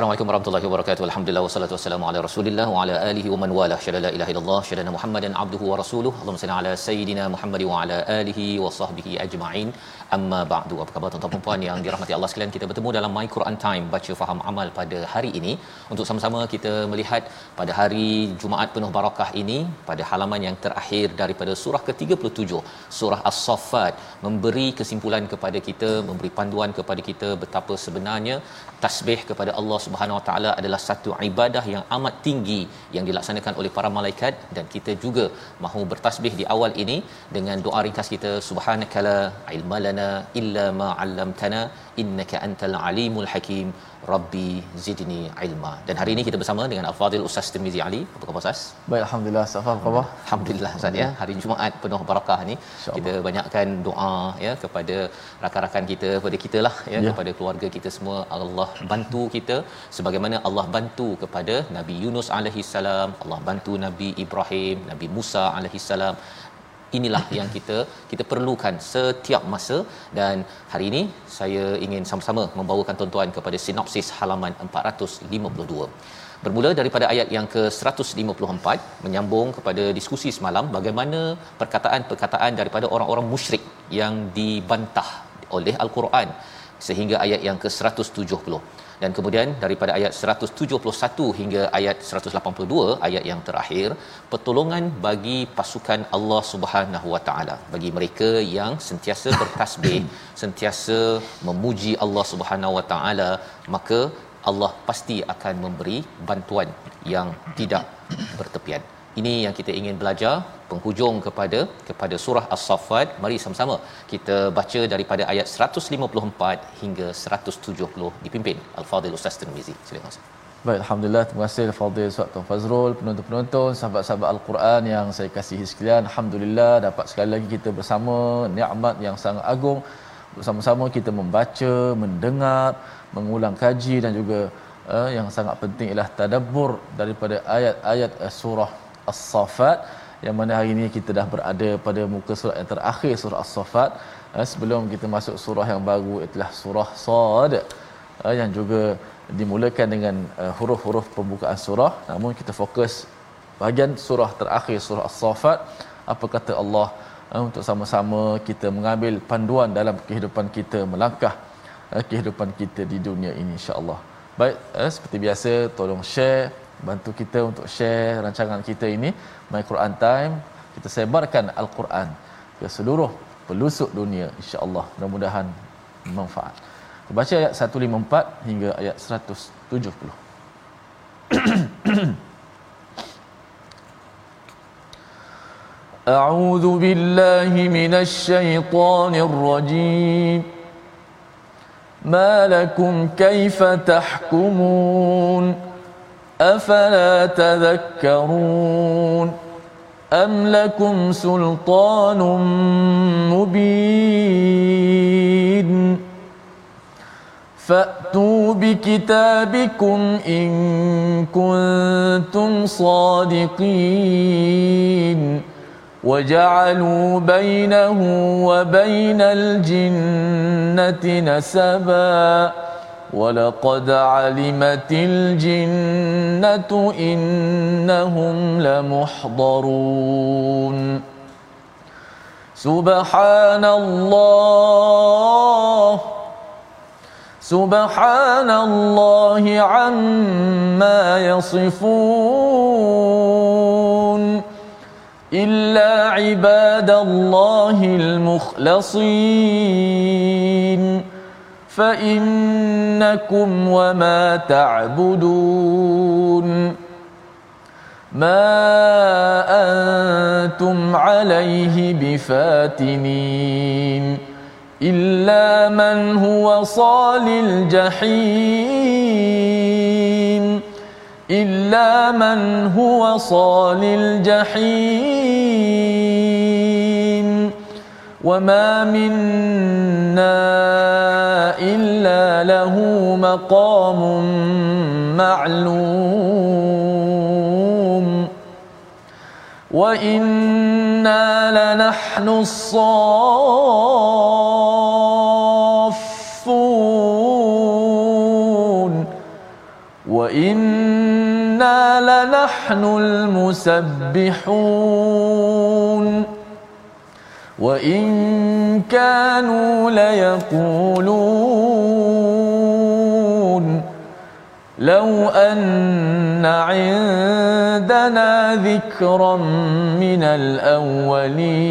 Assalamualaikum warahmatullahi wabarakatuh. Alhamdulillah wassalatu wassalamu ala Rasulillah wa ala alihi wa man wala. Syada la ilaha illallah, syada Muhammadan abduhu wa rasuluhu. Allahumma salli ala sayidina Muhammad wa ala alihi wa sahbihi ajma'in. Amma ba'du. Apa khabar tuan-tuan dan puan yang dirahmati Allah sekalian? Kita bertemu dalam My Quran Time baca faham amal pada hari ini untuk sama-sama kita melihat pada hari Jumaat penuh barakah ini pada halaman yang terakhir daripada surah ke-37 surah As-Saffat memberi kesimpulan kepada kita memberi panduan kepada kita betapa sebenarnya tasbih kepada Allah Subhanahu Wa Taala adalah satu ibadah yang amat tinggi yang dilaksanakan oleh para malaikat dan kita juga mahu bertasbih di awal ini dengan doa ringkas kita subhanakala ilmalana illa ma 'allamtana innaka antal alimul hakim rabbi zidni ilma. Dan hari ini kita bersama dengan al-fadil ustaz Tirmizi Ali. Apa khabar ustaz? Baik, Alhamdulillah. Safar, apa khabar? Alhamdulillah Ustaz ya. Hari Jumaat penuh barakah ni. Kita banyakkan doa ya kepada rakan-rakan kita kepada kita lah ya, Ya. kepada keluarga kita semua. Allah bantu kita sebagaimana Allah bantu kepada Nabi Yunus alaihi salam Allah bantu Nabi Ibrahim Nabi Musa alaihi salam inilah yang kita kita perlukan setiap masa. Dan hari ini saya ingin sama-sama membawakan tuan-tuan kepada sinopsis halaman 452 bermula daripada ayat yang ke-154 menyambung kepada diskusi semalam bagaimana perkataan-perkataan daripada orang-orang musyrik yang dibantah oleh al-Quran sehingga ayat yang ke-170 dan kemudian daripada ayat 171 hingga ayat 182 ayat yang terakhir pertolongan bagi pasukan Allah Subhanahu Wa Taala. Bagi mereka yang sentiasa bertasbih sentiasa memuji Allah Subhanahu Wa Taala maka Allah pasti akan memberi bantuan yang tidak bertepian ini yang kita ingin belajar penghujung kepada kepada surah as-saffat mari sama-sama kita baca daripada ayat 154 hingga 170 dipimpin al-fadil ustaz Tirmizi silakan ustaz Baik, Alhamdulillah. Terima kasih Fadil Ustaz Tuan Fazrul, penonton-penonton, sahabat-sahabat Al-Quran yang saya kasihi sekalian. Alhamdulillah dapat sekali lagi kita bersama nikmat yang sangat agung. Bersama-sama kita membaca, mendengar, mengulang kaji dan juga uh, yang sangat penting ialah tadabbur daripada ayat-ayat uh, surah As-Saffat yang mana hari ini kita dah berada pada muka surah yang terakhir surah As-Saffat. Uh, sebelum kita masuk surah yang baru itulah surah Sad uh, yang juga dimulakan dengan uh, huruf-huruf pembukaan surah namun kita fokus bahagian surah terakhir surah As-Saffat apa kata Allah untuk sama-sama kita mengambil panduan dalam kehidupan kita melangkah kehidupan kita di dunia ini insya-Allah. Baik, seperti biasa tolong share bantu kita untuk share rancangan kita ini My Quran Time kita sebarkan Al-Quran ke seluruh pelosok dunia insya-Allah mudah-mudahan manfaat. Kita baca ayat 154 hingga ayat 170. أعوذ بالله من الشيطان الرجيم ما لكم كيف تحكمون أفلا تذكرون أم لكم سلطان مبين فأتوا بكتابكم إن كنتم صادقين وجعلوا بينه وبين الجنة نسبا ولقد علمت الجنة إنهم لمحضرون سبحان الله سبحان الله عما يصفون إلا عباد الله المخلصين فإنكم وما تعبدون ما أنتم عليه بفاتنين إلا من هو صال الجحيم إلا من هو صال الجحيم وما منا إلا له مقام معلوم وإنا لنحن الصافون وإنا لنحن المسبحون وإن كانوا ليقولون لو أن عندنا ذكرا من الأولين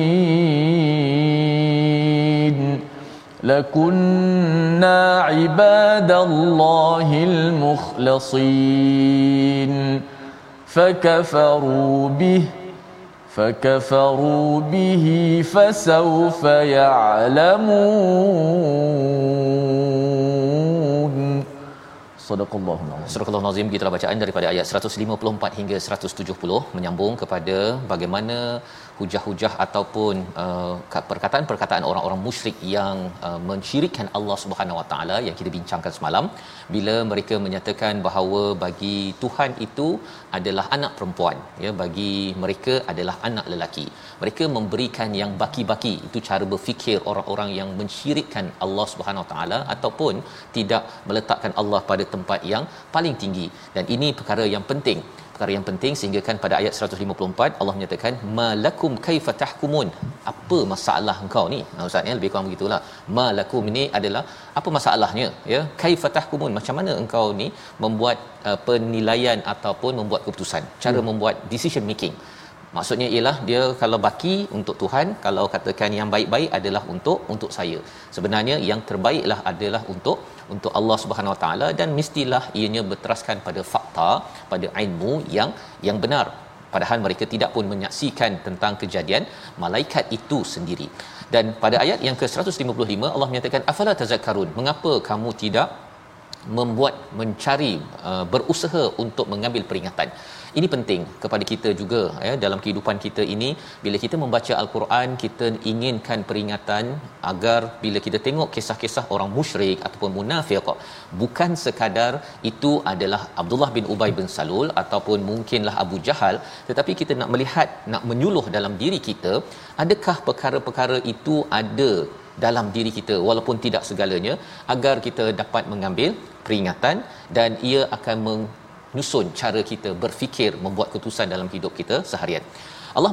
لكنا عباد الله المخلصين فكفروا به فكفروا به فسوف يعلمون. Sadaqallahu alazim. Sadaqallahu alazim kita telah bacaan daripada ayat 154 hingga 170 menyambung kepada bagaimana hujah-hujah ataupun uh, perkataan-perkataan orang-orang musyrik yang uh, mencirikan Allah Subhanahu Wa Taala yang kita bincangkan semalam bila mereka menyatakan bahawa bagi Tuhan itu adalah anak perempuan ya bagi mereka adalah anak lelaki mereka memberikan yang baki-baki itu cara berfikir orang-orang yang mencirikan Allah Subhanahu Wa Taala ataupun tidak meletakkan Allah pada tempat yang paling tinggi. Dan ini perkara yang penting. Perkara yang penting sehingga kan pada ayat 154 Allah menyatakan malakum kaifa tahkumun? Apa masalah engkau ni? Nah, ustaz ya lebih kurang begitulah. Malakum ini adalah apa masalahnya? Ya kaifa tahkumun? Macam mana engkau ni membuat uh, penilaian ataupun membuat keputusan? Cara hmm. membuat decision making Maksudnya ialah dia kalau baki untuk Tuhan, kalau katakan yang baik-baik adalah untuk untuk saya. Sebenarnya yang terbaiklah adalah untuk untuk Allah Subhanahu Wa Taala dan mestilah ianya berteraskan pada fakta, pada ilmu yang yang benar. Padahal mereka tidak pun menyaksikan tentang kejadian malaikat itu sendiri. Dan pada ayat yang ke-155 Allah menyatakan afala tazakkarun? Mengapa kamu tidak membuat mencari uh, berusaha untuk mengambil peringatan ini penting kepada kita juga ya dalam kehidupan kita ini. Bila kita membaca al-Quran kita inginkan peringatan agar bila kita tengok kisah-kisah orang musyrik ataupun munafik bukan sekadar itu adalah Abdullah bin Ubay bin Salul ataupun mungkinlah Abu Jahal tetapi kita nak melihat nak menyuluh dalam diri kita adakah perkara-perkara itu ada dalam diri kita walaupun tidak segalanya agar kita dapat mengambil peringatan dan ia akan menyusun cara kita berfikir membuat keputusan dalam hidup kita seharian. Allah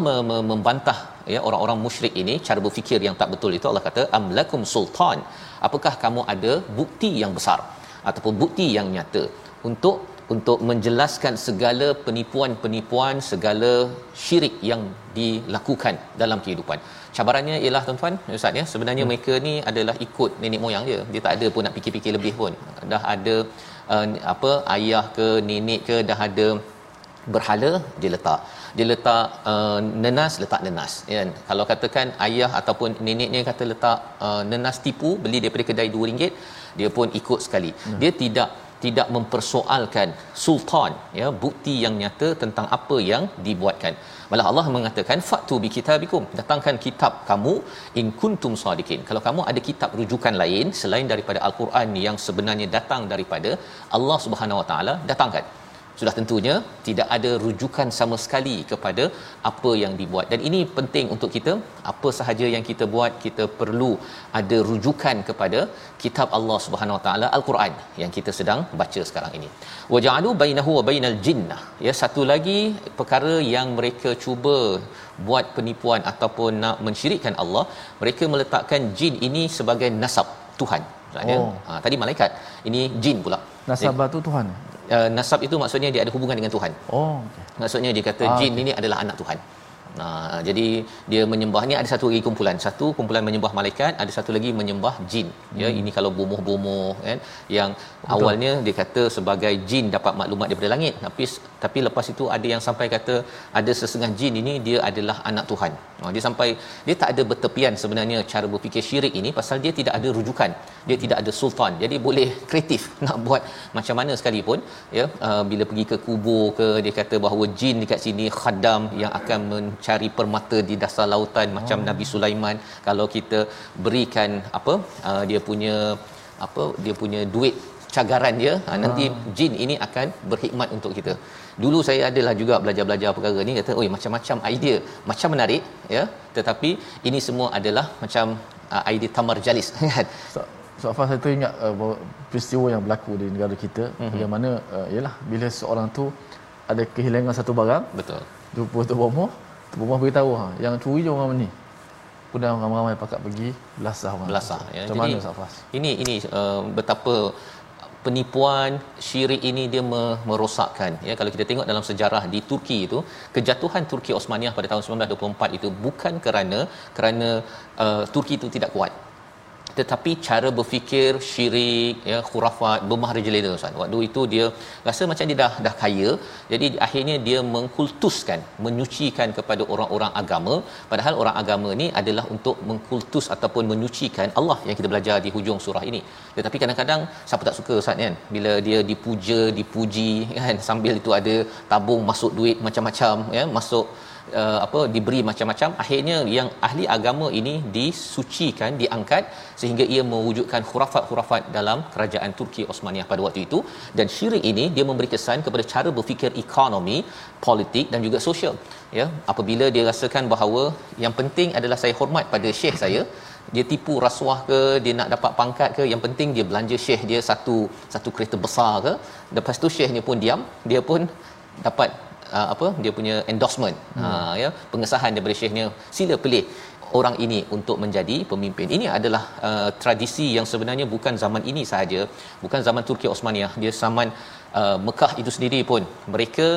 membantah ya orang-orang musyrik ini cara berfikir yang tak betul itu Allah kata amlakum sultan apakah kamu ada bukti yang besar ataupun bukti yang nyata untuk untuk menjelaskan segala penipuan-penipuan segala syirik yang dilakukan dalam kehidupan cabarannya ialah tuan-tuan ustaz ya sebenarnya hmm. mereka ni adalah ikut nenek moyang dia dia tak ada pun nak fikir-fikir lebih pun dah ada uh, apa ayah ke nenek ke dah ada berhala dia letak. Dia letak uh, nenas letak nenas ya. Kalau katakan ayah ataupun neneknya kata letak uh, nenas tipu beli daripada kedai RM2 dia pun ikut sekali. Hmm. dia tidak tidak mempersoalkan sultan ya bukti yang nyata tentang apa yang dibuatkan malah Allah mengatakan fatu bi kitabikum datangkan kitab kamu in kuntum sadiqin kalau kamu ada kitab rujukan lain selain daripada al-Quran yang sebenarnya datang daripada Allah Subhanahu Wa Taala datangkan sudah tentunya tidak ada rujukan sama sekali kepada apa yang dibuat. Dan ini penting untuk kita. Apa sahaja yang kita buat kita perlu ada rujukan kepada kitab Allah Subhanahu Wa Taala Al-Quran yang kita sedang baca sekarang ini. Waja'alu bainahu wa bainal jinnah. Ya satu lagi perkara yang mereka cuba buat penipuan ataupun nak mensyirikkan Allah mereka meletakkan jin ini sebagai nasab Tuhan. Oh. ha, tadi malaikat. Ini jin pula. Nasabah tu Tuhan uh, nasab itu maksudnya dia ada hubungan dengan Tuhan. Oh, okay. Maksudnya dia kata ah, jin okay. ini adalah anak Tuhan. Nah, jadi dia menyembah ni ada satu lagi kumpulan. Satu kumpulan menyembah malaikat, ada satu lagi menyembah jin. Ya, hmm. ini kalau bomoh-bomoh kan yang Betul. awalnya dia kata sebagai jin dapat maklumat daripada langit, tapi tapi lepas itu ada yang sampai kata ada sesengah jin ini dia adalah anak Tuhan. Oh, dia sampai dia tak ada bertepian sebenarnya cara berfikir syirik ini pasal dia tidak ada rujukan. Dia tidak ada sultan. Jadi boleh kreatif nak buat macam mana sekalipun ya uh, bila pergi ke kubur ke dia kata bahawa jin dekat sini khadam yang akan mencari permata di dasar lautan macam oh. Nabi Sulaiman kalau kita berikan apa uh, dia punya apa dia punya duit cagaran dia ha, nanti ah. jin ini akan berkhidmat untuk kita dulu saya adalah juga belajar-belajar perkara ni kata oi macam-macam idea macam menarik ya tetapi ini semua adalah macam uh, idea tamar jalis kan so, so saya teringat uh, peristiwa yang berlaku di negara kita mm-hmm. bagaimana uh, yalah bila seorang tu ada kehilangan satu barang betul jumpa tu bomoh bomoh beritahu ha. Yang curi je orang ni. Kemudian ramai-ramai pakat pergi belasah orang. Belasah ya. Macam Jadi, mana Safas ini ini uh, betapa penipuan syirik ini dia merosakkan ya. Kalau kita tengok dalam sejarah di Turki itu kejatuhan Turki Osmaniyah pada tahun 1924 itu bukan kerana kerana uh, Turki itu tidak kuat tetapi cara berfikir syirik ya khurafat bermahrajalela Ustaz waktu itu dia rasa macam dia dah dah kaya. Jadi akhirnya dia mengkultuskan menyucikan kepada orang-orang agama. Padahal orang agama ni adalah untuk mengkultus ataupun menyucikan Allah yang kita belajar di hujung surah ini. Tetapi kadang-kadang siapa tak suka Ustaz kan? Bila dia dipuja dipuji kan? Sambil itu ada tabung masuk duit macam-macam ya masuk uh, apa diberi macam-macam. Akhirnya yang ahli agama ini disucikan diangkat sehingga ia mewujudkan khurafat-khurafat dalam kerajaan Turki Osmaniyah pada waktu itu. Dan syirik ini dia memberi kesan kepada cara berfikir ekonomi politik dan juga sosial. Ya apabila dia rasakan bahawa yang penting adalah saya hormat pada syekh saya dia tipu rasuah ke dia nak dapat pangkat ke yang penting dia belanja syekh dia satu satu kereta besar ke. Lepas tu syekhnya pun diam dia pun dapat uh, apa dia punya endorsement hmm. uh, ya pengesahan daripada syekhnya sila pilih orang ini untuk menjadi pemimpin. Ini adalah uh, tradisi yang sebenarnya bukan zaman ini sahaja, bukan zaman Turki Osmaniyah, dia zaman uh, Mekah itu sendiri pun mereka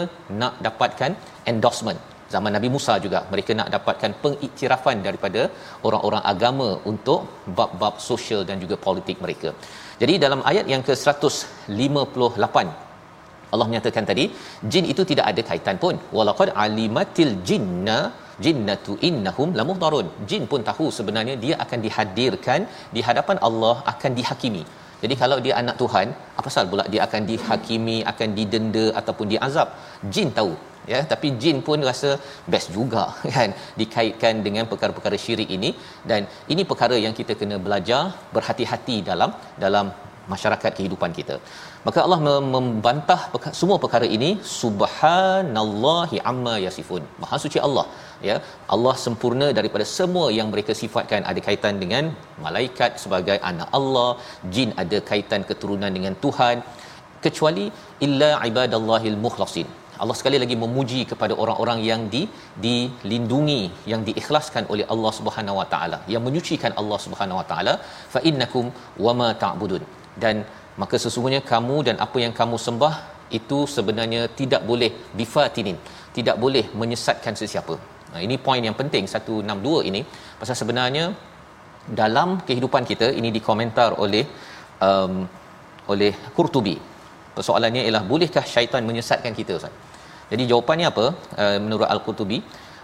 nak dapatkan endorsement. Zaman Nabi Musa juga mereka nak dapatkan pengiktirafan daripada orang-orang agama untuk bab-bab sosial dan juga politik mereka. Jadi dalam ayat yang ke-158 Allah menyatakan tadi jin itu tidak ada kaitan pun. Walaqad alimatil jinna jinnatu innahum lamuhdarun jin pun tahu sebenarnya dia akan dihadirkan di hadapan Allah akan dihakimi. Jadi kalau dia anak Tuhan apa pasal pula dia akan dihakimi akan didenda ataupun diazab? Jin tahu ya. Tapi jin pun rasa best juga kan? Dikaitkan dengan perkara-perkara syirik ini. Dan ini perkara yang kita kena belajar berhati-hati dalam dalam masyarakat kehidupan kita maka Allah membantah semua perkara ini subhanallahi amma yasifun. Maha suci Allah ya. Allah sempurna daripada semua yang mereka sifatkan. Ada kaitan dengan malaikat sebagai anak Allah jin ada kaitan keturunan dengan Tuhan kecuali illa ibadallahil mukhlasin. Allah sekali lagi memuji kepada orang-orang yang di dilindungi yang diikhlaskan oleh Allah Subhanahu Wa Taala. Yang menyucikan Allah Subhanahu Wa Taala fa innakum wama ta'budun. Dan maka sesungguhnya kamu dan apa yang kamu sembah itu sebenarnya tidak boleh bifatinin tidak boleh menyesatkan sesiapa. Nah ini poin yang penting 162 ini. Pasal sebenarnya dalam kehidupan kita ini dikomentar oleh um, oleh Qurtubi. Persoalannya ialah bolehkah syaitan menyesatkan kita Ustaz? Jadi jawapannya apa? Uh, menurut Al-Qurtubi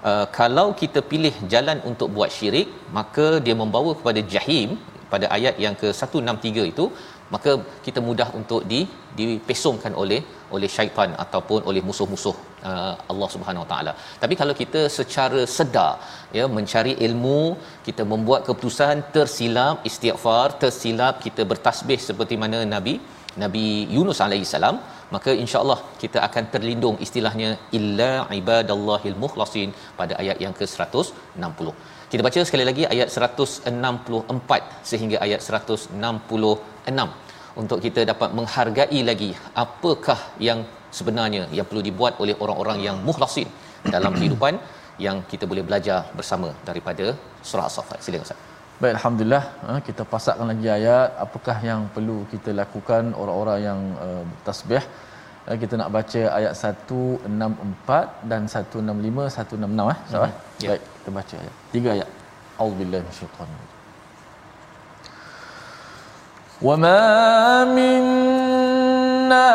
uh, kalau kita pilih jalan untuk buat syirik maka dia membawa kepada jahim pada ayat yang ke-163 itu maka kita mudah untuk di dipesongkan oleh oleh syaitan ataupun oleh musuh-musuh uh, Allah Subhanahu Wa Taala. Tapi kalau kita secara sedar ya mencari ilmu, kita membuat keputusan tersilap istighfar, tersilap kita bertasbih seperti mana Nabi Nabi Yunus alaihi salam, maka insya-Allah kita akan terlindung istilahnya illa ibadallahil mukhlasin pada ayat yang ke-160. Kita baca sekali lagi ayat 164 sehingga ayat 166 untuk kita dapat menghargai lagi apakah yang sebenarnya yang perlu dibuat oleh orang-orang yang mukhlasin dalam kehidupan yang kita boleh belajar bersama daripada surah as-saffat. Silakan Ustaz. Baik alhamdulillah ha, kita pasakkan lagi ayat apakah yang perlu kita lakukan orang-orang yang uh, tasbih uh, kita nak baca ayat 164 dan 165 166 eh so, Mhm. eh Ya. baik kita baca ayat tiga ayat auzubillahi minasyaitanir rajim وما منا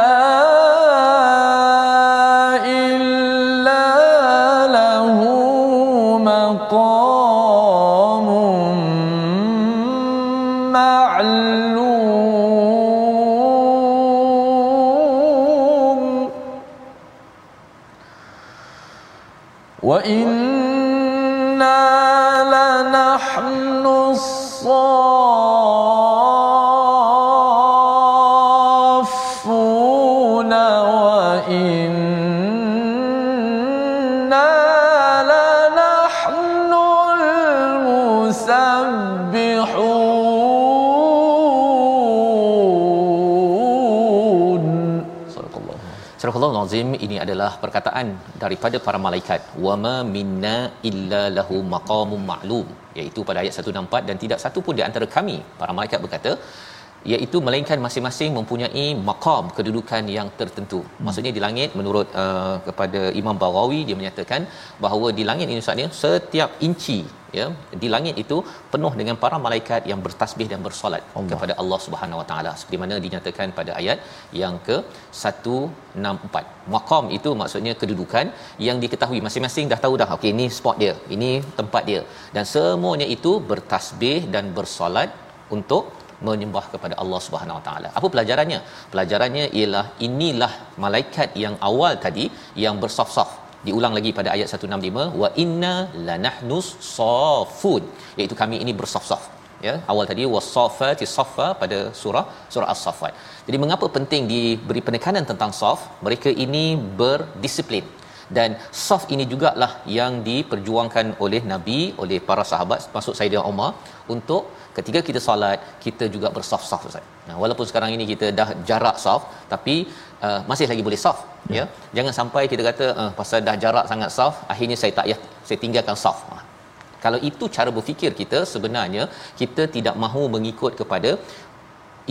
إلا له مقام معلوم وإنا Al-Azim ini adalah perkataan daripada para malaikat. Wama minna illa lahu maqamum ma'lum iaitu pada ayat 164 dan tidak satu pun di antara kami para malaikat berkata iaitu melainkan masing-masing mempunyai maqam kedudukan yang tertentu. Maksudnya di langit menurut uh, kepada Imam Baghawi dia menyatakan bahawa di langit ini Ustaz setiap inci ya di langit itu penuh dengan para malaikat yang bertasbih dan bersolat Allah. kepada Allah Subhanahu Wa Taala seperti mana dinyatakan pada ayat yang ke 164. Maqam itu maksudnya kedudukan yang diketahui masing-masing dah tahu dah okey ini spot dia, ini tempat dia dan semuanya itu bertasbih dan bersolat untuk menyembah kepada Allah Subhanahu Wa Taala. Apa pelajarannya? Pelajarannya ialah inilah malaikat yang awal tadi yang bersaf-saf. Diulang lagi pada ayat 165 wa inna lanahnus safun iaitu kami ini bersaf-saf. Ya awal tadi wasafati saffa pada surah surah as-saffat. Jadi mengapa penting diberi penekanan tentang saf? Mereka ini berdisiplin. Dan saf ini jugalah yang diperjuangkan oleh nabi oleh para sahabat masuk Saidina Umar untuk ketika kita solat kita juga bersaf-saf Ustaz. Nah, walaupun sekarang ini kita dah jarak saf tapi uh, masih lagi boleh saf ya. ya. Jangan sampai kita kata uh, pasal dah jarak sangat saf akhirnya saya tak ya saya tinggalkan saf. Ha. Kalau itu cara berfikir kita sebenarnya kita tidak mahu mengikut kepada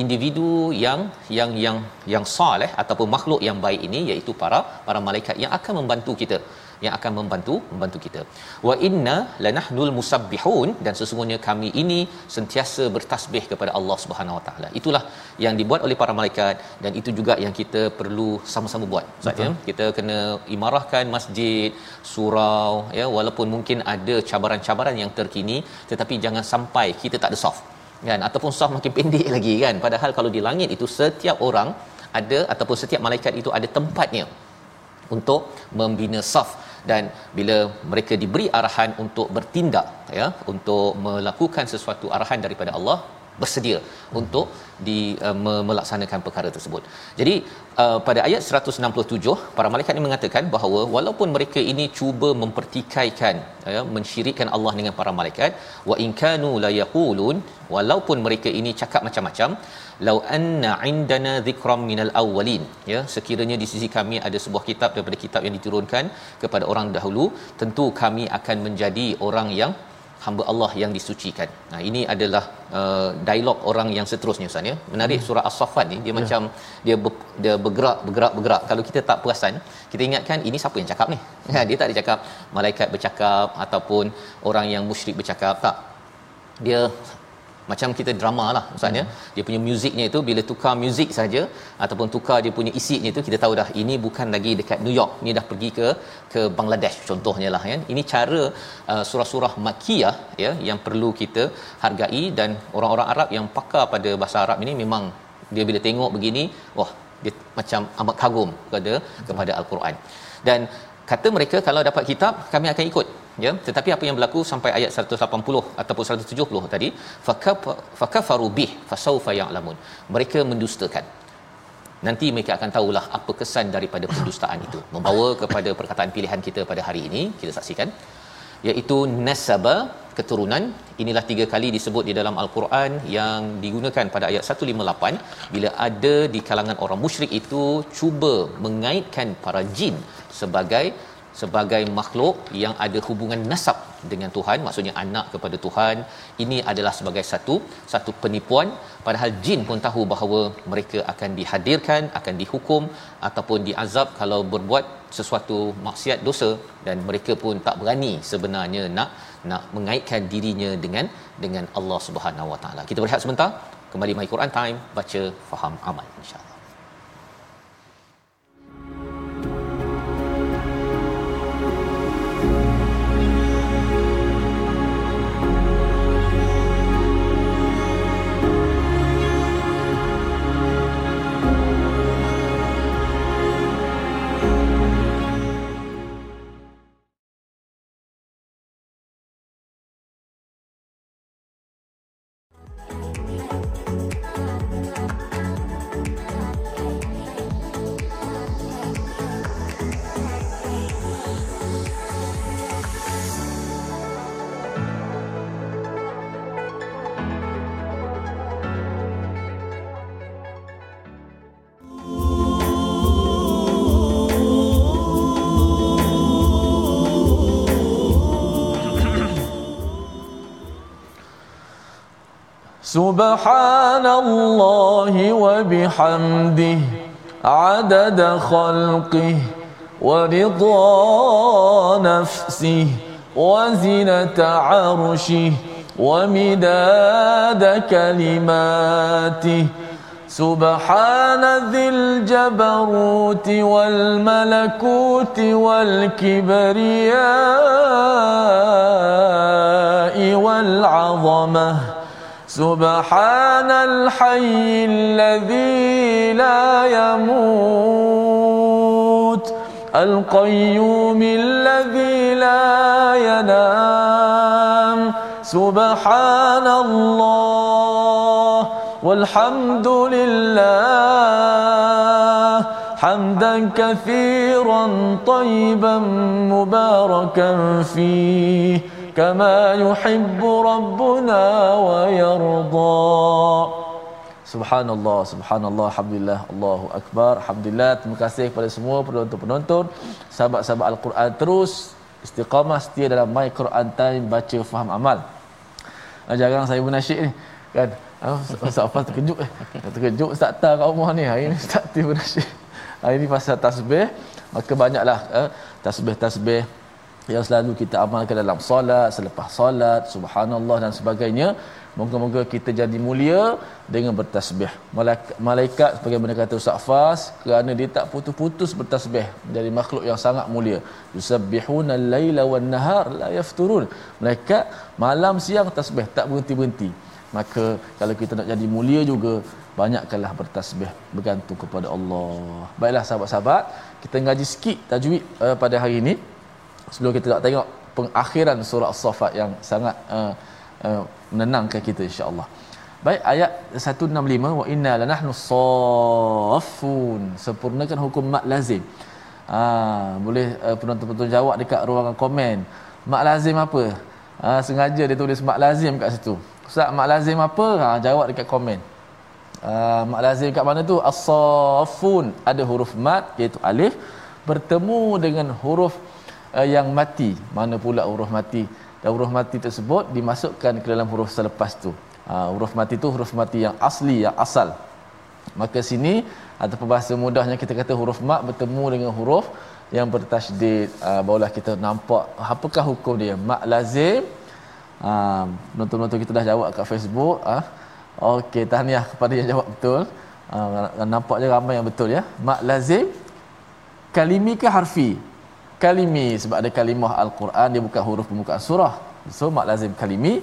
individu yang yang yang yang soleh ataupun makhluk yang baik ini iaitu para para malaikat yang akan membantu kita yang akan membantu membantu kita. Wa inna lanahnul musabbihun dan sesungguhnya kami ini sentiasa bertasbih kepada Allah Subhanahu Wa Taala. Itulah yang dibuat oleh para malaikat dan itu juga yang kita perlu sama-sama buat. Ustaz ya, kita kena imarahkan masjid, surau ya walaupun mungkin ada cabaran-cabaran yang terkini tetapi jangan sampai kita tak ada soft kan ataupun saf makin pendek lagi kan padahal kalau di langit itu setiap orang ada ataupun setiap malaikat itu ada tempatnya untuk membina saf. Dan bila mereka diberi arahan untuk bertindak ya untuk melakukan sesuatu arahan daripada Allah bersedia untuk di uh, melaksanakan perkara tersebut. Jadi uh, pada ayat 167 para malaikat ini mengatakan bahawa walaupun mereka ini cuba mempertikaikan ya mensyirikkan Allah dengan para malaikat wa in kanu la yaqulun walaupun mereka ini cakap macam-macam lau anna indana dhikram minal awwalin ya sekiranya di sisi kami ada sebuah kitab daripada kitab yang diturunkan kepada orang dahulu tentu kami akan menjadi orang yang hamba Allah yang disucikan. Nah ini adalah uh, dialog orang yang seterusnya Ustaz ya. Menarik surah As-Saffat ni dia ya. macam dia ber, dia bergerak bergerak bergerak. Kalau kita tak perasan, kita ingatkan ini siapa yang cakap ni? Kan dia tak ada cakap malaikat bercakap ataupun orang yang musyrik bercakap tak. Dia macam kita drama lah maksudnya hmm. dia punya muziknya itu bila tukar muzik saja ataupun tukar dia punya isinya itu kita tahu dah ini bukan lagi dekat New York. Ni dah pergi ke ke Bangladesh contohnya lah kan ini cara uh, surah-surah makkiyah ya yang perlu kita hargai. Dan orang-orang Arab yang pakar pada bahasa Arab ini memang dia bila tengok begini wah dia macam amat kagum kepada kepada al-Quran. Dan kata mereka kalau dapat kitab kami akan ikut. Ya tetapi apa yang berlaku sampai ayat 180 ataupun 170 tadi fakafaru bih fasaufa ya'lamun. Mereka mendustakan. Nanti mereka akan tahulah apa kesan daripada pendustaan itu. Membawa kepada perkataan pilihan kita pada hari ini kita saksikan iaitu nasaba keturunan. Inilah tiga kali disebut di dalam al-Quran yang digunakan pada ayat 158 bila ada di kalangan orang musyrik itu cuba mengaitkan para jin sebagai sebagai makhluk yang ada hubungan nasab dengan Tuhan maksudnya anak kepada Tuhan ini adalah sebagai satu satu penipuan padahal jin pun tahu bahawa mereka akan dihadirkan akan dihukum ataupun diazab kalau berbuat sesuatu maksiat dosa dan mereka pun tak berani sebenarnya nak nak mengaitkan dirinya dengan dengan Allah Subhanahu Wa Taala. Kita berehat sebentar. Kembali My Quran Time baca faham amal insya-Allah. سبحان الله وبحمده عدد خلقه ورضا نفسه وزنة عرشه ومداد كلماته. سبحان ذي الجبروت والملكوت والكبرياء والعظمة. سبحان الحي الذي لا يموت القيوم الذي لا ينام. سبحان الله والحمد لله. حمدا كثيرا طيبا مباركا فيه كما يحب ربنا ويرضى Subhanallah, subhanallah, alhamdulillah, Allahu akbar. Alhamdulillah, terima kasih kepada semua penonton-penonton, sahabat-sahabat Al-Quran terus istiqamah setia dalam My Quran Time baca faham amal. Ah, jarang saya bernasyid ni, kan? Ah, Ustaz apa terkejut eh. Terkejut Ustaz Tak kat rumah ni. Hari ni Ustaz tiba bernasyid. Hari ni pasal tasbih, maka banyaklah eh, tasbih-tasbih yang selalu kita amalkan dalam solat, selepas solat, subhanallah dan sebagainya. Moga-moga kita jadi mulia dengan bertasbih. Malaikat sebagaimana kata Ustaz Fas, kerana dia tak putus-putus bertasbih menjadi makhluk yang sangat mulia. Yusabbihuna al-laila wan nahar la yafturun. Malaikat malam siang tasbih tak berhenti-berhenti. Maka kalau kita nak jadi mulia juga banyakkanlah bertasbih bergantung kepada Allah. Baiklah sahabat-sahabat, kita ngaji sikit tajwid uh, pada hari ini sebelum kita nak tengok pengakhiran surah as-saffat yang sangat uh, uh, menenangkan kita insya-Allah. Baik ayat 165 wa inna lanahnu saffun sempurnakan hukum mak lazim. Ha, boleh uh, penonton-penonton jawab dekat ruangan komen. Mak lazim apa? Ha, sengaja dia tulis mak lazim kat situ. Ustaz mak lazim apa? Ha, jawab dekat komen. Ha, mak lazim kat mana tu? As-saffun ada huruf mat iaitu alif. Bertemu dengan huruf uh, yang mati. Mana pula huruf mati? Dan huruf mati tersebut dimasukkan ke dalam huruf selepas tu. Uh, huruf mati tu huruf mati yang asli yang asal. Maka sini atau bahasa mudahnya kita kata huruf mat bertemu dengan huruf yang bertasydid. Uh, barulah kita nampak apakah hukum dia. Mat lazim uh, nonton-nonton kita dah jawab kat Facebook uh. Okey tahniah kepada yang jawab betul uh, nampaknya ramai yang betul ya mat lazim kalimi ke harfi kalimi sebab ada kalimah al-Quran dia bukan huruf pembukaan surah. So mak lazim kalimi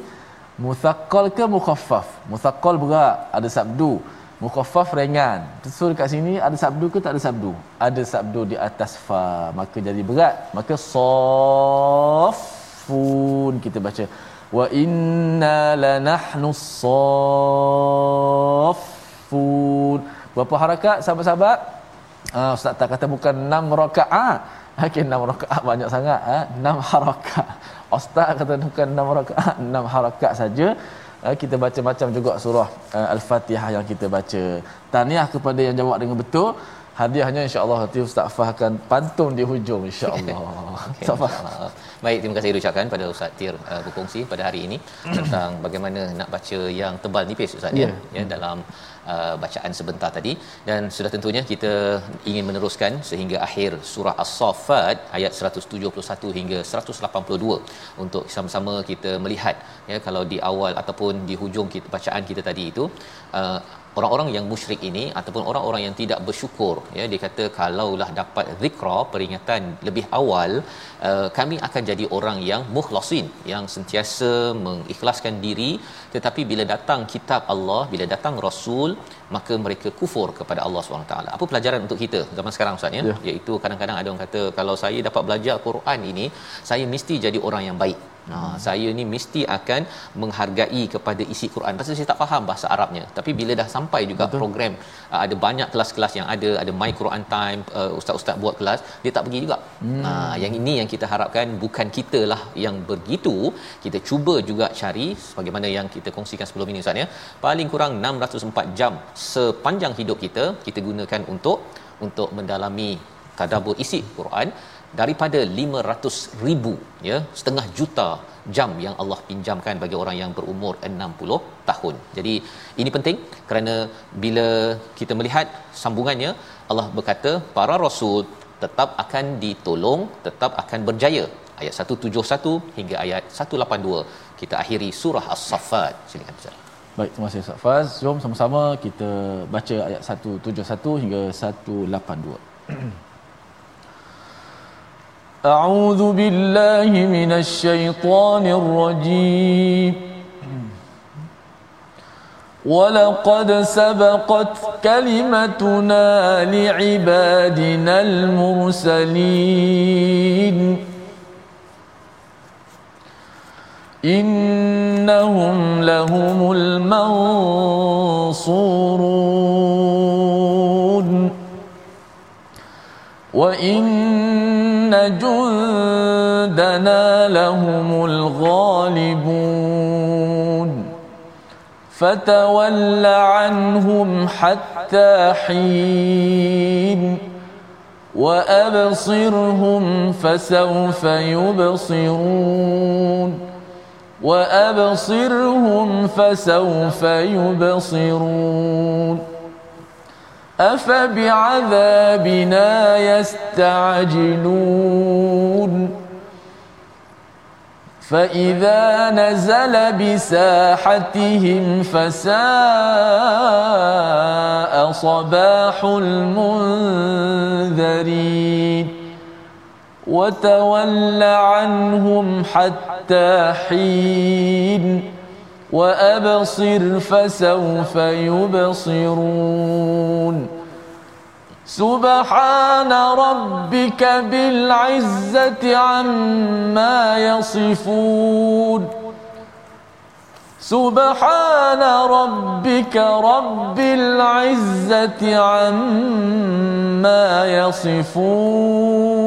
muthaqqal ke mukhaffaf? Muthaqqal berat, ada sabdu. Mukhaffaf ringan. So dekat sini ada sabdu ke tak ada sabdu? Ada sabdu di atas fa, maka jadi berat. Maka saffun kita baca wa inna lanahnu saffun. Berapa harakat sahabat-sahabat? Ah, Ustaz tak kata bukan 6 rakaat. Okey, enam rakaat banyak sangat. Ha? Enam harakat. Ustaz kata bukan enam rakaat, enam harakat saja. Ha? Kita baca macam juga surah uh, Al-Fatihah yang kita baca. Tahniah kepada yang jawab dengan betul. hadiahnya insya-Allah nanti Ustaz Fah akan pantun di hujung insya-Allah. okay, Fah. Baik, terima kasih ucapkan pada Ustaz Tir uh, berkongsi pada hari ini tentang bagaimana nak baca yang tebal nipis Ustaz yeah. ya, ya dalam uh, bacaan sebentar tadi dan sudah tentunya kita ingin meneruskan sehingga akhir surah As-Saffat ayat 171 hingga 182 untuk sama-sama kita melihat ya kalau di awal ataupun di hujung kita bacaan kita tadi itu uh, orang-orang yang musyrik ini ataupun orang-orang yang tidak bersyukur ya dia kata kalaulah dapat zikra peringatan lebih awal uh, kami akan jadi orang yang mukhlasin yang sentiasa mengikhlaskan diri tetapi bila datang kitab Allah bila datang rasul maka mereka kufur kepada Allah SWT. Apa pelajaran untuk kita zaman sekarang Ustaz ya? ya. Iaitu kadang-kadang ada orang kata kalau saya dapat belajar Quran ini, saya mesti jadi orang yang baik. Ha, saya ni mesti akan menghargai kepada isi Quran. Pasal saya tak faham bahasa Arabnya. Tapi bila dah sampai juga Betul. program uh, ada banyak kelas-kelas yang ada, ada My Quran Time, uh, ustaz-ustaz buat kelas, dia tak pergi juga. Hmm. Ha, yang ini yang kita harapkan bukan kita lah yang begitu. Kita cuba juga cari sebagaimana yang kita kongsikan sebelum ini Ustaz ya. Paling kurang 604 jam sepanjang hidup kita kita gunakan untuk untuk mendalami tadabbur isi Quran daripada 500 ribu ya setengah juta jam yang Allah pinjamkan bagi orang yang berumur 60 tahun. Jadi ini penting kerana bila kita melihat sambungannya Allah berkata para rasul tetap akan ditolong, tetap akan berjaya. Ayat 171 hingga ayat 182 kita akhiri surah As-Saffat. Silakan Ustaz. Baik, terima kasih Ustaz Faz. Jom sama-sama kita baca ayat 171 hingga 182. أعوذ بالله من الشيطان الرجيم. ولقد سبقت كلمتنا لعبادنا المرسلين. إنهم لهم المنصورون. وإن جندنا لهم الغالبون. فتول عنهم حتى حين وأبصرهم فسوف يبصرون. وأبصرهم فسوف يبصرون. أفبعذابنا يستعجلون؟ فإذا نزل بساحتهم فساء صباح المنذرين. وتول عنهم حتى حين وأبصر فسوف يبصرون. سبحان ربك بالعزة عما يصفون. سبحان ربك رب العزة عما يصفون.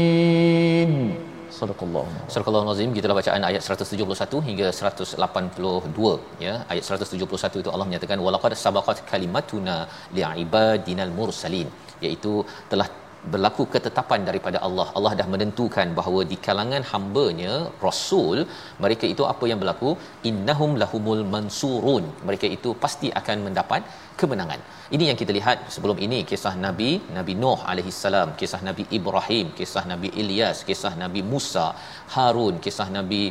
Sadaqallah. Sadaqallahu azim. Gitulah bacaan ayat 171 hingga 182 ya. Ayat 171 itu Allah menyatakan walaqad sabaqat kalimatuna li'ibadinal mursalin iaitu telah berlaku ketetapan daripada Allah. Allah dah menentukan bahawa di kalangan hamba-Nya rasul mereka itu apa yang berlaku innahum lahumul mansurun. Mereka itu pasti akan mendapat kemenangan. Ini yang kita lihat sebelum ini kisah Nabi Nabi Nuh alaihi salam, kisah Nabi Ibrahim, kisah Nabi Ilyas, kisah Nabi Musa, Harun, kisah Nabi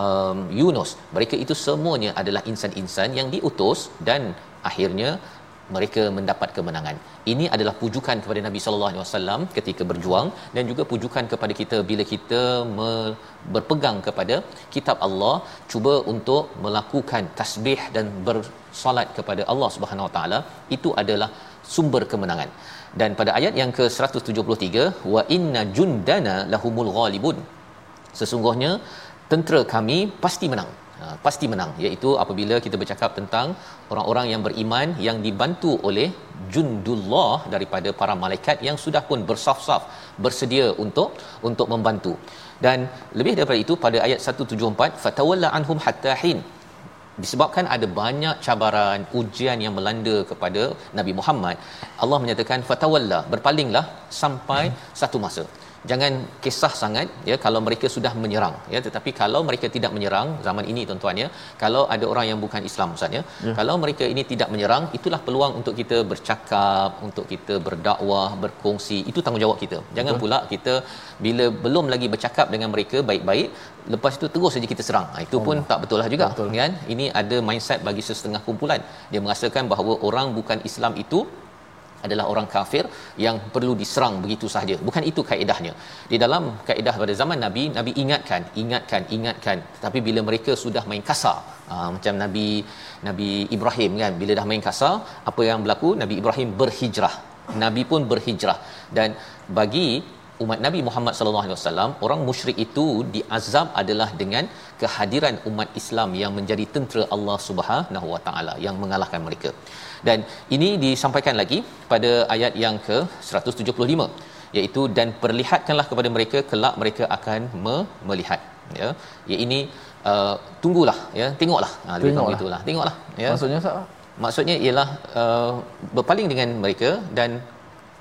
um, Yunus. Mereka itu semuanya adalah insan-insan yang diutus dan akhirnya mereka mendapat kemenangan. Ini adalah pujukan kepada Nabi sallallahu alaihi wasallam ketika berjuang dan juga pujukan kepada kita bila kita me- berpegang kepada kitab Allah cuba untuk melakukan tasbih dan bersolat kepada Allah Subhanahu wa taala itu adalah sumber kemenangan. Dan pada ayat yang ke-173 wa inna jundana lahumul ghalibun. Sesungguhnya tentera kami pasti menang pasti menang iaitu apabila kita bercakap tentang orang-orang yang beriman yang dibantu oleh jundullah daripada para malaikat yang sudah pun bersaf-saf bersedia untuk untuk membantu. Dan lebih daripada itu pada ayat 174 fatawalla anhum hatta hin. Disebabkan ada banyak cabaran ujian yang melanda kepada Nabi Muhammad Allah menyatakan fatawalla berpalinglah sampai satu masa jangan kisah sangat ya kalau mereka sudah menyerang ya. Tetapi kalau mereka tidak menyerang zaman ini tuan-tuan ya kalau ada orang yang bukan Islam Ustaz ya, kalau mereka ini tidak menyerang itulah peluang untuk kita bercakap untuk kita berdakwah berkongsi. Itu tanggungjawab kita. Jangan Betul. pula kita bila belum lagi bercakap dengan mereka baik-baik lepas itu terus saja kita serang. Itu pun oh. tak betul lah juga betul. kan? Ini ada mindset bagi setengah kumpulan. Dia merasakan bahawa orang bukan Islam itu adalah orang kafir yang perlu diserang begitu sahaja. Bukan itu kaedahnya di dalam kaedah pada zaman nabi nabi ingatkan ingatkan ingatkan. Tapi bila mereka sudah main kasar ah, macam nabi nabi Ibrahim kan bila dah main kasar apa yang berlaku? Nabi Ibrahim berhijrah. Nabi pun berhijrah. Dan bagi umat Nabi Muhammad sallallahu alaihi wasallam orang musyrik itu diazab adalah dengan kehadiran umat Islam yang menjadi tentera Allah Subhanahu wa taala yang mengalahkan mereka. Dan ini disampaikan lagi pada ayat yang ke 175 iaitu dan perlihatkanlah kepada mereka kelak mereka akan me- melihat ya. Ya ini uh, tunggulah ya tengoklah. Ha tengoklah. itulah. Tengoklah ya. Maksudnya? Maksudnya ialah uh, berpaling dengan mereka dan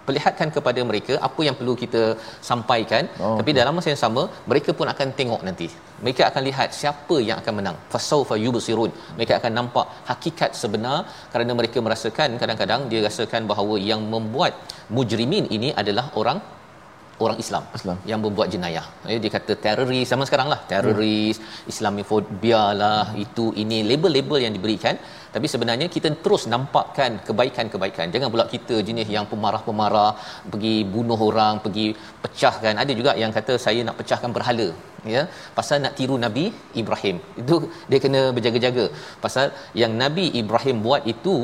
perlihatkan kepada mereka apa yang perlu kita sampaikan oh, tapi dalam masa yang sama mereka pun akan tengok nanti mereka akan lihat siapa yang akan menang fasaufa yubsirun mereka akan nampak hakikat sebenar kerana mereka merasakan kadang-kadang dia rasakan bahawa yang membuat mujrimin ini adalah orang orang Islam, Islam yang membuat jenayah. Eh, dia kata teroris sama sekarang lah. Teroris, hmm. Islamofobia lah, itu ini label-label yang diberikan. Tapi sebenarnya kita terus nampakkan kebaikan-kebaikan. Jangan pula kita jenis yang pemarah-pemarah, pergi bunuh orang, pergi pecahkan. Ada juga yang kata saya nak pecahkan berhala. Ya, pasal nak tiru Nabi Ibrahim. Itu dia kena berjaga-jaga. Pasal yang Nabi Ibrahim buat itu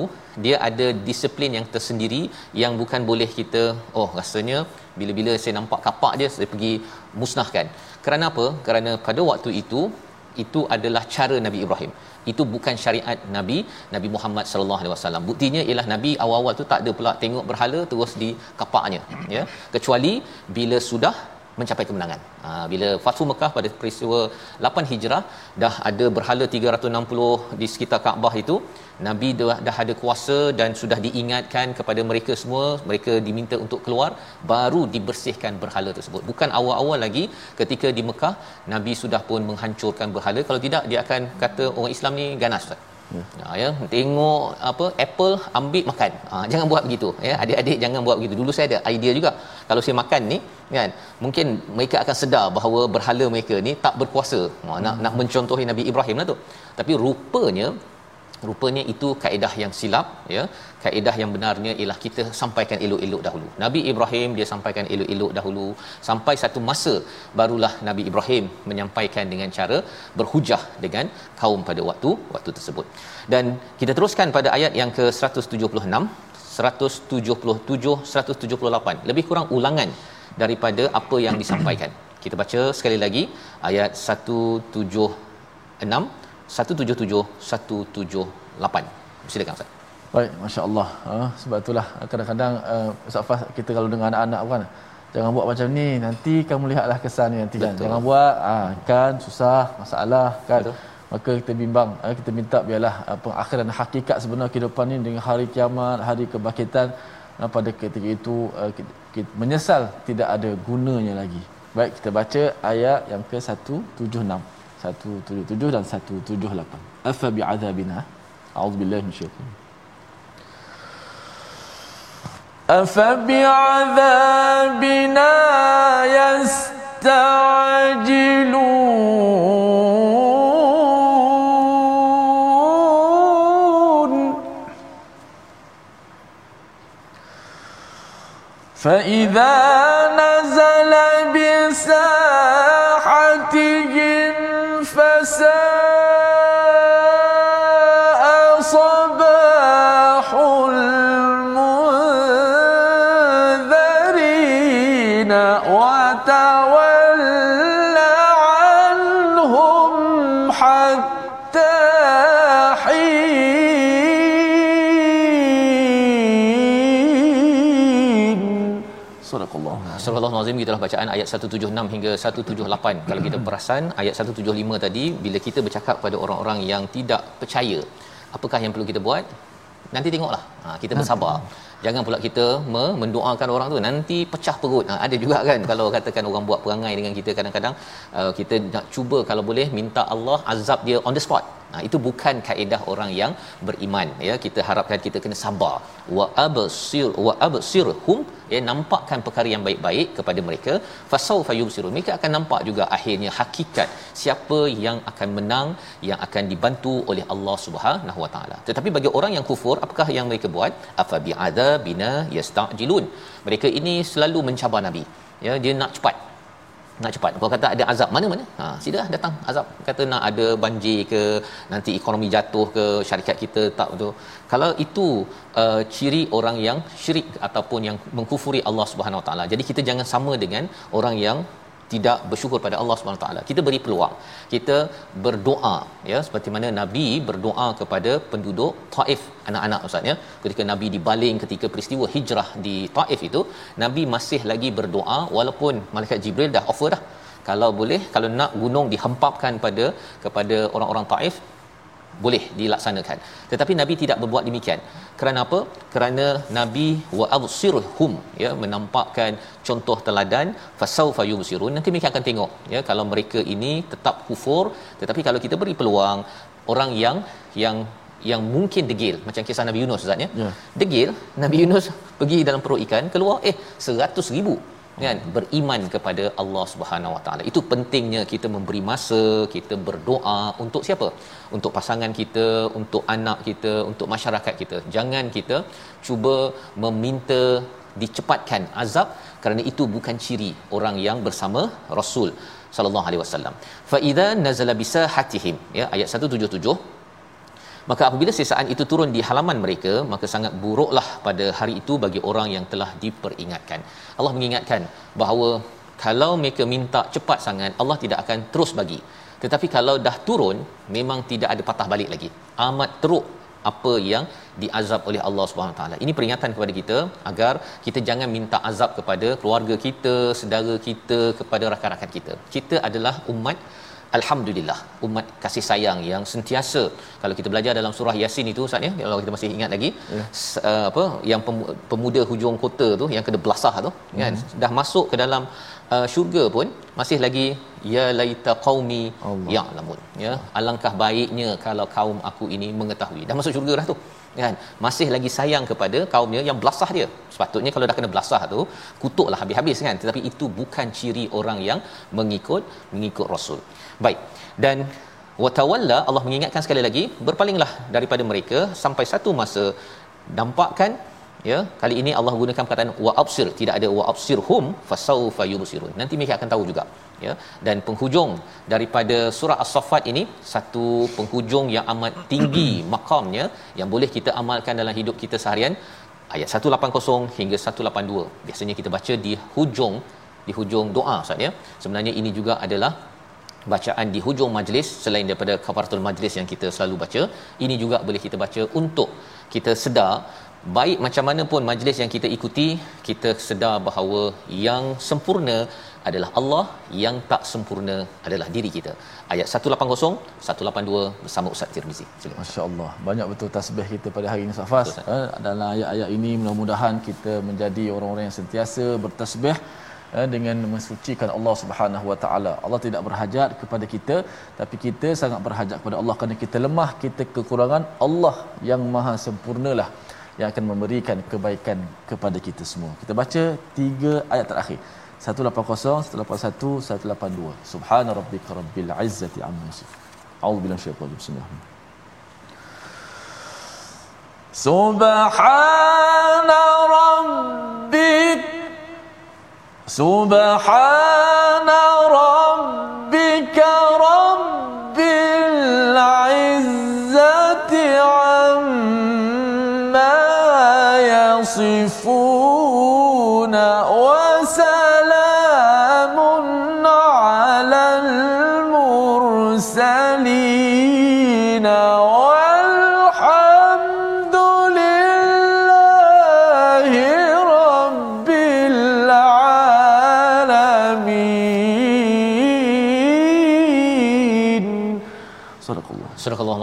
dia ada disiplin yang tersendiri yang bukan boleh kita oh rasanya bila-bila saya nampak kapak dia saya pergi musnahkan kerana apa kerana pada waktu itu itu adalah cara Nabi Ibrahim itu bukan syariat Nabi Nabi Muhammad sallallahu alaihi wasallam. Buktinya ialah Nabi awal-awal tu tak ada pula tengok berhala terus di kapaknya ya. Kecuali bila sudah mencapai kemenangan. Ha, bila Fathu Mekah pada peristiwa 8 Hijrah dah ada berhala 360 di sekitar Kaabah itu, Nabi dah, dah ada kuasa dan sudah diingatkan kepada mereka semua, mereka diminta untuk keluar baru dibersihkan berhala tersebut. Bukan awal-awal lagi ketika di Mekah Nabi sudah pun menghancurkan berhala. Kalau tidak dia akan kata orang Islam ni ganas Ustaz. Hmm. Ha, ya tengok apa apple ambil makan. Ha, jangan buat begitu ya. Adik-adik jangan buat begitu. Dulu saya ada idea juga. Kalau saya makan ni kan mungkin mereka akan sedar bahawa berhala mereka ni tak berkuasa. Ha, nak nak mencontohi Nabi Ibrahim lah tu. Tapi rupanya rupanya itu kaedah yang silap ya kaedah yang benarnya ialah kita sampaikan elok-elok dahulu. Nabi Ibrahim dia sampaikan elok-elok dahulu. Sampai satu masa barulah Nabi Ibrahim menyampaikan dengan cara berhujah dengan kaum pada waktu waktu tersebut. Dan kita teruskan pada ayat yang ke 176 177 178 lebih kurang ulangan daripada apa yang disampaikan. Kita baca sekali lagi ayat 176 177 silakan Ustaz baik masya-Allah. Ha, sebab itulah kadang-kadang uh, Ustaz Fas kita kalau dengan anak-anak kan jangan buat macam ni nanti kamu lihatlah kesannya nanti kan. Jangan buat ha, kan susah masalah kan. Betul. maka kita bimbang ha, kita minta biarlah uh, pengakhiran hakikat sebenar kehidupan ni dengan hari kiamat hari kebangkitan. Pada ketika itu uh, kita, kita menyesal tidak ada gunanya lagi. Baik kita baca ayat yang ke 176 177 dan 178 afa bi'adzabina a'udzubillahi minasyaitanir أفبعذابنا يستعجلون؟ فإذا نزل بسبب وتول عنهم حتى حين صدق الله Surah Al-Azim gitulah bacaan ayat 176 hingga 178. Kalau kita perasan ayat 175 tadi bila kita bercakap pada orang-orang yang tidak percaya, apakah yang perlu kita buat? Nanti tengoklah. Ha, kita bersabar. Jangan pula kita me- mendoakan orang tu nanti pecah perut. Ha, ada juga kan kalau katakan orang buat perangai dengan kita kadang-kadang uh, kita nak cuba kalau boleh minta Allah azab dia on the spot. Ha, itu bukan kaedah orang yang beriman ya. Kita harapkan kita kena sabar. Wa absir wa absirhum ya nampakkan perkara yang baik-baik kepada mereka fasawfa yubsirun. Mereka akan nampak juga akhirnya hakikat siapa yang akan menang yang akan dibantu oleh Allah Subhanahu Wa Taala. Tetapi bagi orang yang kufur apakah yang mereka buat? Afa bi'adzabina yastajilun. Mereka ini selalu mencabar nabi. Ya, dia nak cepat nak cepat. Kalau kata ada azab mana-mana, ha sila datang azab. Kata nak ada banjir ke, nanti ekonomi jatuh ke, syarikat kita tak betul. Kalau itu uh, ciri orang yang syirik ataupun yang mengkufuri Allah Subhanahu Taala. Jadi kita jangan sama dengan orang yang tidak bersyukur pada Allah Subhanahu taala. Kita beri peluang. Kita berdoa ya seperti mana Nabi berdoa kepada penduduk Taif anak-anak ustaz ya. Ketika Nabi dibaling ketika peristiwa hijrah di Taif itu, Nabi masih lagi berdoa walaupun malaikat Jibril dah offer dah. Kalau boleh kalau nak gunung dihempapkan pada kepada orang-orang Taif boleh dilaksanakan. Tetapi nabi tidak berbuat demikian. Kerana apa? Kerana nabi wa absirhum ya menampakkan contoh teladan fasaufa yubsirun. Nanti mereka akan tengok ya kalau mereka ini tetap kufur tetapi kalau kita beri peluang orang yang yang yang mungkin degil macam kisah Nabi Yunus Ustaz ya. Ya. Degil Nabi Yunus pergi dalam perut ikan keluar eh 100 ribu kan beriman kepada Allah Subhanahu Wa Taala. Itu pentingnya kita memberi masa, kita berdoa untuk siapa? Untuk pasangan kita, untuk anak kita, untuk masyarakat kita. Jangan kita cuba meminta dicepatkan azab kerana itu bukan ciri orang yang bersama Rasul sallallahu alaihi wasallam. Fa idza nazala bisahatihim ya ayat 177 Maka apabila sisaan itu turun di halaman mereka, maka sangat buruklah pada hari itu bagi orang yang telah diperingatkan. Allah mengingatkan bahawa kalau mereka minta cepat sangat, Allah tidak akan terus bagi. Tetapi kalau dah turun, memang tidak ada patah balik lagi. Amat teruk apa yang diazab oleh Allah Subhanahu taala. Ini peringatan kepada kita agar kita jangan minta azab kepada keluarga kita, saudara kita, kepada rakan-rakan kita. Kita adalah umat Alhamdulillah umat kasih sayang yang sentiasa. Kalau kita belajar dalam surah Yasin itu Ustaz ya kalau kita masih ingat lagi. Ya. uh, apa yang pemuda hujung kota tu yang kena belasah tu hmm. kan dah masuk ke dalam uh, syurga pun masih lagi ya laita qaumi ya'lamun. Ya alangkah baiknya kalau kaum aku ini mengetahui. Dah masuk syurga dah tu kan? Masih lagi sayang kepada kaumnya yang belasah dia. Sepatutnya kalau dah kena belasah tu kutuklah habis-habis kan? Tetapi itu bukan ciri orang yang mengikut mengikut rasul. Baik. Dan watawalla Allah mengingatkan sekali lagi berpalinglah daripada mereka sampai satu masa dampakkan ya kali ini Allah gunakan perkataan wa absir tidak ada wa absirhum fasaufa yubsirun nanti mereka akan tahu juga ya. Dan penghujung daripada surah as-saffat ini satu penghujung yang amat tinggi makamnya yang boleh kita amalkan dalam hidup kita seharian ayat 180 hingga 182 biasanya kita baca di hujung di hujung doa Ustaz ya. Sebenarnya ini juga adalah bacaan di hujung majlis selain daripada kafaratul majlis yang kita selalu baca ini juga boleh kita baca untuk kita sedar baik macam mana pun majlis yang kita ikuti kita sedar bahawa yang sempurna adalah Allah yang tak sempurna adalah diri kita. Ayat 180 182 bersama Ustaz Tirmizi. masya-Allah. Banyak betul tasbih kita pada hari ini Safas eh, dalam ayat-ayat ini mudah-mudahan kita menjadi orang-orang yang sentiasa bertasbih eh, dengan mensucikan Allah Subhanahu Wa Taala. Allah tidak berhajat kepada kita, tapi kita sangat berhajat kepada Allah kerana kita lemah, kita kekurangan. Allah yang Maha Sempurnalah yang akan memberikan kebaikan kepada kita semua. Kita baca tiga ayat terakhir. 180, 181, 182. Subhana rabbika rabbil izzati amma yasifun. A'udzu billahi minasyaitonir rajim. Subhana rabbik Subhana rabbika rabbil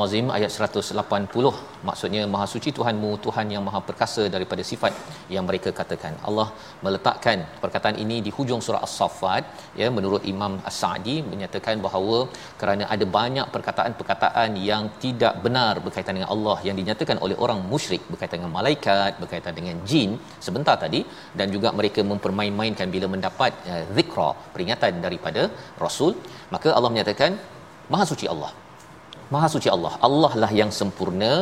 Al-Azim ayat 180 maksudnya maha suci Tuhanmu Tuhan yang maha perkasa daripada sifat yang mereka katakan. Allah meletakkan perkataan ini di hujung surah As-Saffat. Ya menurut Imam As-Sa'di menyatakan bahawa kerana ada banyak perkataan-perkataan yang tidak benar berkaitan dengan Allah yang dinyatakan oleh orang musyrik berkaitan dengan malaikat berkaitan dengan jin sebentar tadi dan juga mereka mempermain-mainkan bila mendapat uh, zikra peringatan daripada rasul maka Allah menyatakan maha suci Allah Maha suci Allah. Allah lah yang sempurna,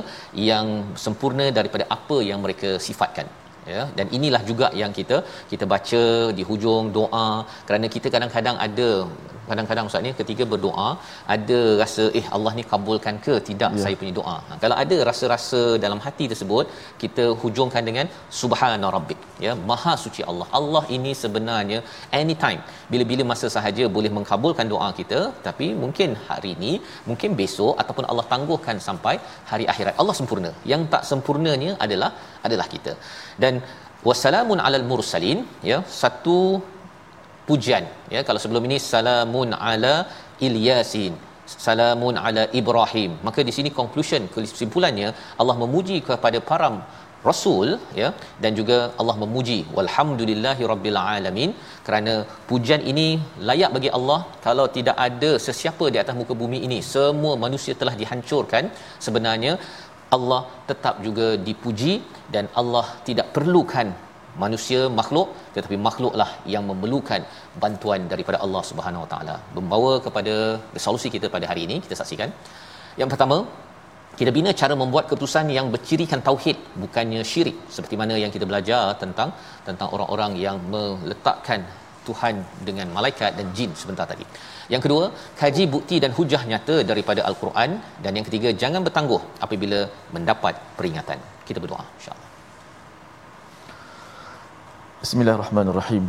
yang sempurna daripada apa yang mereka sifatkan. Ya, dan inilah juga yang kita kita baca di hujung doa kerana kita kadang-kadang ada kadang-kadang ustaz ni ketika berdoa ada rasa eh Allah ni kabulkan ke tidak ya. saya punya doa. Ha, kalau ada rasa-rasa dalam hati tersebut kita hujungkan dengan subhana rabbik ya maha suci Allah. Allah ini sebenarnya anytime bila-bila masa sahaja boleh mengkabulkan doa kita tapi mungkin hari ini mungkin besok ataupun Allah tangguhkan sampai hari akhirat. Allah sempurna. Yang tak sempurnanya adalah adalah kita. Dan wassalamun alal mursalin ya satu pujian ya. Kalau sebelum ini salamun ala ilyasin salamun ala ibrahim. Maka di sini conclusion kesimpulannya Allah memuji kepada para rasul ya dan juga Allah memuji walhamdulillahi rabbil alamin. Kerana pujian ini layak bagi Allah kalau tidak ada sesiapa di atas muka bumi ini. Semua manusia telah dihancurkan. Sebenarnya Allah tetap juga dipuji dan Allah tidak perlukan manusia makhluk tetapi makhluklah yang memerlukan bantuan daripada Allah Subhanahu Wa Taala membawa kepada resolusi kita pada hari ini kita saksikan yang pertama kita bina cara membuat keputusan yang bercirikan tauhid bukannya syirik seperti mana yang kita belajar tentang tentang orang-orang yang meletakkan Tuhan dengan malaikat dan jin sebentar tadi. Yang kedua, kaji bukti dan hujah nyata daripada al-Quran dan yang ketiga jangan bertangguh apabila mendapat peringatan. Kita berdoa insya-Allah. بسم الله الرحمن الرحيم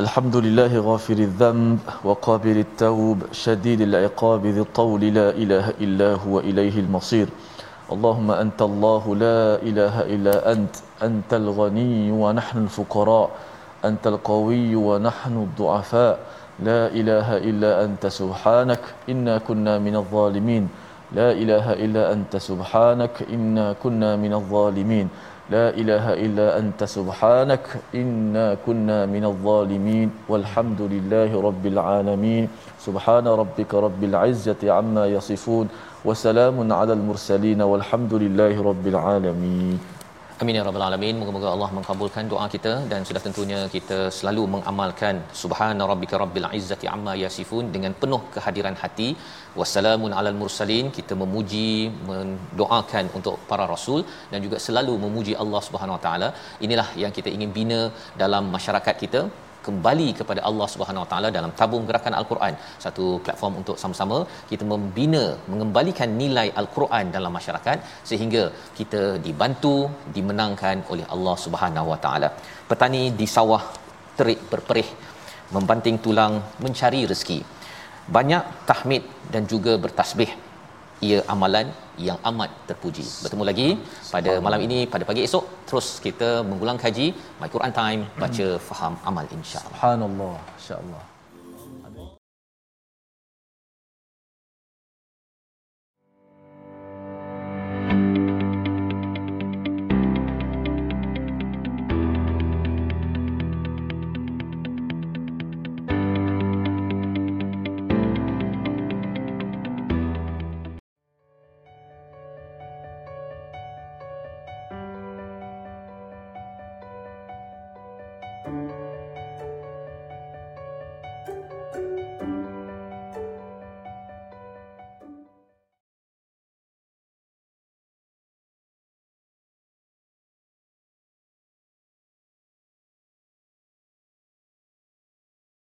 الحمد لله غافر الذنب وقابل التوب شديد العقاب ذي الطول لا إله إلا هو إليه المصير اللهم أنت الله لا إله إلا أنت أنت الغني ونحن الفقراء أنت القوي ونحن الضعفاء لا إله إلا أنت سبحانك إنا كنا من الظالمين لا إله إلا أنت سبحانك إنا كنا من الظالمين لا إله إلا أنت سبحانك إنا كنا من الظالمين والحمد لله رب العالمين سبحان ربك رب العزة عما يصفون وسلام على المرسلين والحمد لله رب العالمين Amin ya rabbal alamin. Moga-moga Allah mengabulkan doa kita dan sudah tentunya kita selalu mengamalkan subhana rabbika rabbil izzati amma yasifun dengan penuh kehadiran hati. Wassalamun alal mursalin. Kita memuji, mendoakan untuk para rasul dan juga selalu memuji Allah Subhanahu wa taala. Inilah yang kita ingin bina dalam masyarakat kita kembali kepada Allah Subhanahu Wa Taala dalam tabung gerakan Al-Quran. Satu platform untuk sama-sama kita membina mengembalikan nilai Al-Quran dalam masyarakat sehingga kita dibantu dimenangkan oleh Allah Subhanahu Wa Taala. Petani di sawah terik berperih membanting tulang mencari rezeki. Banyak tahmid dan juga bertasbih ia amalan yang amat terpuji. Bertemu lagi pada malam ini pada pagi esok terus kita mengulang kaji My Quran Time baca faham amal insya-Allah. Subhanallah, insya-Allah.